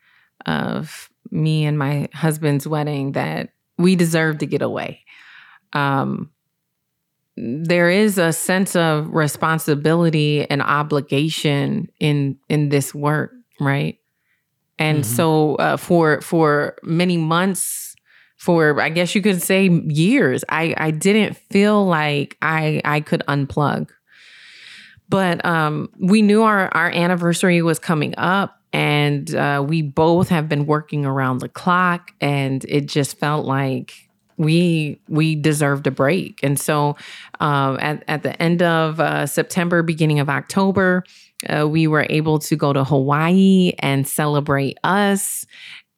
Speaker 2: of me and my husband's wedding that we deserve to get away. Um, there is a sense of responsibility and obligation in in this work, right? And mm-hmm. so uh, for for many months, for I guess you could say years, I I didn't feel like I I could unplug. But um, we knew our our anniversary was coming up, and uh, we both have been working around the clock, and it just felt like we we deserved a break. And so uh, at, at the end of uh, September, beginning of October, uh, we were able to go to Hawaii and celebrate us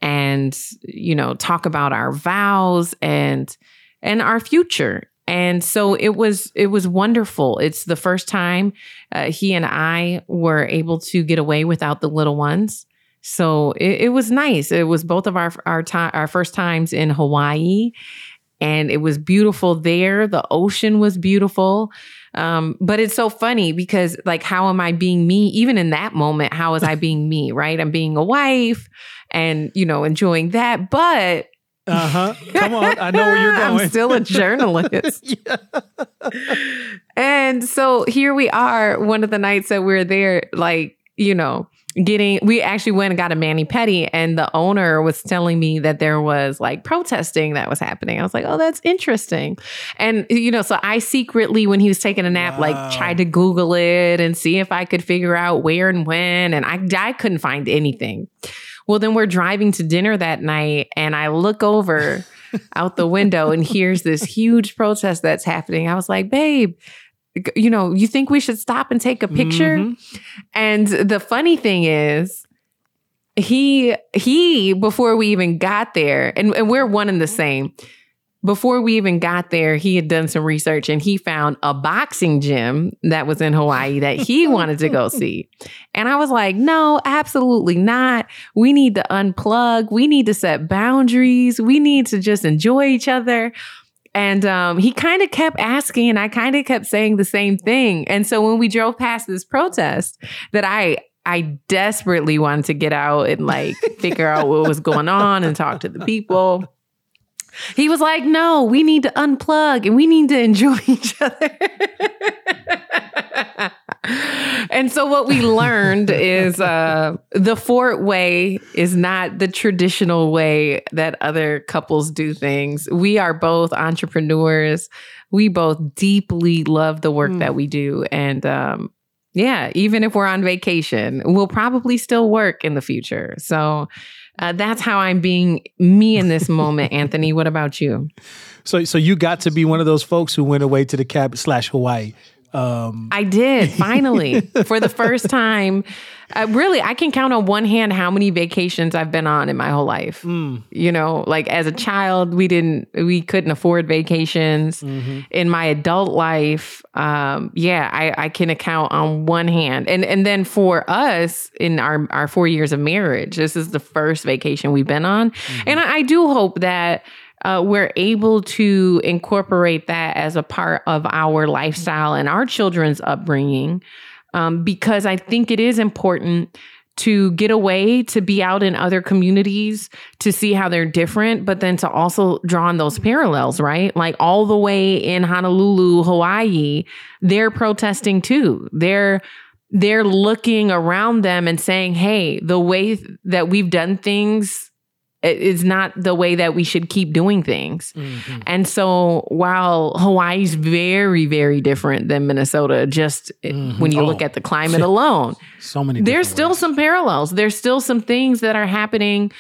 Speaker 2: and you know talk about our vows and and our future. And so it was it was wonderful. It's the first time uh, he and i were able to get away without the little ones. So it, it was nice. It was both of our our time our first times in hawaii and it was beautiful there. The ocean was beautiful um, but it's so funny because like how am i being me even in that moment how is i being me right i'm being a wife and you know enjoying that but
Speaker 1: uh huh. Come on. I know where you're going.
Speaker 2: I'm still a journalist. yeah. And so here we are, one of the nights that we we're there, like, you know, getting we actually went and got a mani pedi and the owner was telling me that there was like protesting that was happening. I was like oh that's interesting. And you know so i secretly when he was taking a nap wow. like tried to google it and see if i could figure out where and when and i i couldn't find anything. Well then we're driving to dinner that night and i look over out the window and here's this huge protest that's happening. I was like babe you know, you think we should stop and take a picture? Mm-hmm. And the funny thing is, he he before we even got there, and, and we're one and the same. Before we even got there, he had done some research and he found a boxing gym that was in Hawaii that he wanted to go see. And I was like, no, absolutely not. We need to unplug. We need to set boundaries. We need to just enjoy each other. And um, he kind of kept asking, and I kind of kept saying the same thing. And so when we drove past this protest, that I I desperately wanted to get out and like figure out what was going on and talk to the people. He was like, "No, we need to unplug and we need to enjoy each other." and so what we learned is uh, the Fort way is not the traditional way that other couples do things. We are both entrepreneurs. We both deeply love the work mm. that we do, and um, yeah, even if we're on vacation, we'll probably still work in the future. So. Uh, that's how I'm being me in this moment, Anthony. What about you?
Speaker 1: So, so you got to be one of those folks who went away to the cabin slash Hawaii
Speaker 2: um, I did finally for the first time. Uh, really, I can count on one hand how many vacations I've been on in my whole life. Mm. You know, like as a child, we didn't, we couldn't afford vacations. Mm-hmm. In my adult life, um, yeah, I, I can account on one hand. And and then for us in our our four years of marriage, this is the first vacation we've been on, mm-hmm. and I, I do hope that uh, we're able to incorporate that as a part of our lifestyle and our children's upbringing um, because I think it is important to get away, to be out in other communities, to see how they're different, but then to also draw on those parallels, right? Like all the way in Honolulu, Hawaii, they're protesting too. They're they're looking around them and saying, "Hey, the way that we've done things is not the way that we should keep doing things. Mm-hmm. And so while Hawaii's very, very different than Minnesota, just mm-hmm. when you oh. look at the climate alone,
Speaker 1: so many
Speaker 2: there's still
Speaker 1: ways.
Speaker 2: some parallels. There's still some things that are happening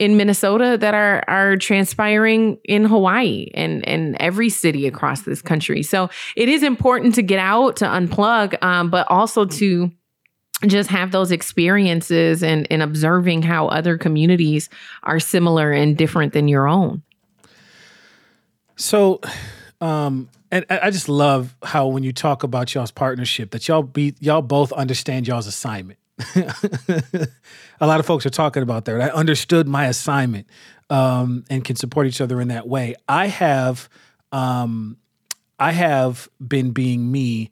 Speaker 2: in Minnesota that are are transpiring in Hawaii and and every city across this country. So it is important to get out to unplug, um, but also to just have those experiences and, and observing how other communities are similar and different than your own.
Speaker 1: So, um, and I just love how when you talk about y'all's partnership, that y'all be y'all both understand y'all's assignment. a lot of folks are talking about that. I understood my assignment um, and can support each other in that way. I have, um, I have been being me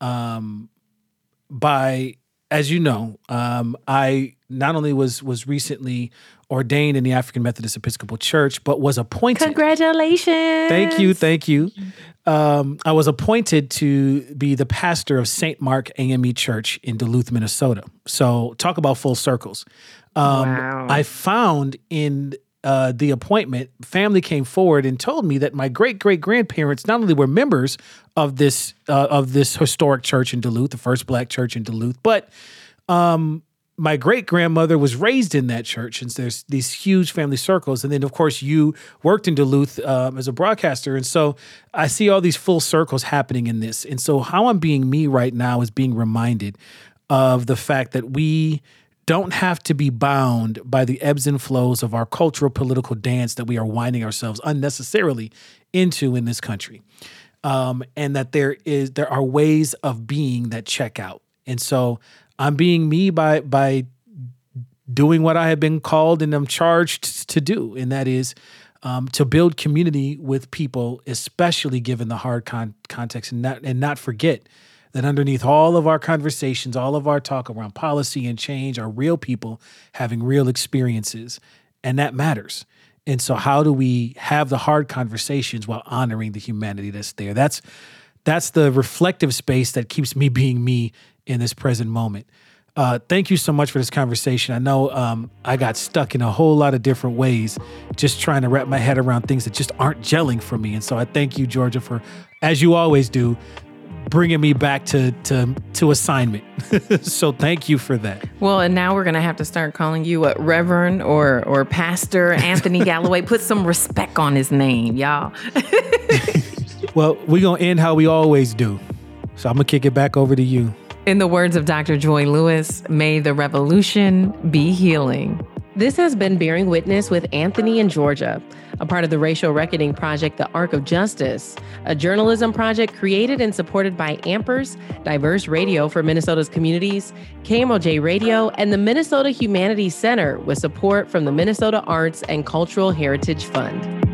Speaker 1: um, by as you know, um, I not only was was recently ordained in the African Methodist Episcopal Church, but was appointed.
Speaker 2: Congratulations!
Speaker 1: Thank you, thank you. Um, I was appointed to be the pastor of St. Mark AME Church in Duluth, Minnesota. So talk about full circles. Um, wow. I found in uh, the appointment, family came forward and told me that my great great grandparents not only were members of this uh, of this historic church in Duluth, the first black church in Duluth, but um, my great grandmother was raised in that church, and there's these huge family circles. And then, of course, you worked in Duluth um, as a broadcaster, and so I see all these full circles happening in this. And so, how I'm being me right now is being reminded of the fact that we don't have to be bound by the ebbs and flows of our cultural political dance that we are winding ourselves unnecessarily into in this country. Um, and that there is there are ways of being that check out. And so I'm being me by by doing what I have been called and I'm charged to do, and that is um, to build community with people, especially given the hard con- context, and not and not forget that underneath all of our conversations, all of our talk around policy and change, are real people having real experiences, and that matters. And so, how do we have the hard conversations while honoring the humanity that's there? That's that's the reflective space that keeps me being me in this present moment. Uh, thank you so much for this conversation. I know um, I got stuck in a whole lot of different ways, just trying to wrap my head around things that just aren't gelling for me. And so I thank you, Georgia, for, as you always do, bringing me back to to to assignment. so thank you for that.
Speaker 2: Well, and now we're gonna have to start calling you a Reverend or or Pastor Anthony Galloway. Put some respect on his name, y'all.
Speaker 1: well, we're gonna end how we always do. So I'm gonna kick it back over to you.
Speaker 2: In the words of Dr. Joi Lewis, may the revolution be healing.
Speaker 6: This has been Bearing Witness with Anthony and Georgia, a part of the racial reckoning project, The Arc of Justice, a journalism project created and supported by Ampers, Diverse Radio for Minnesota's communities, KMOJ Radio, and the Minnesota Humanities Center with support from the Minnesota Arts and Cultural Heritage Fund.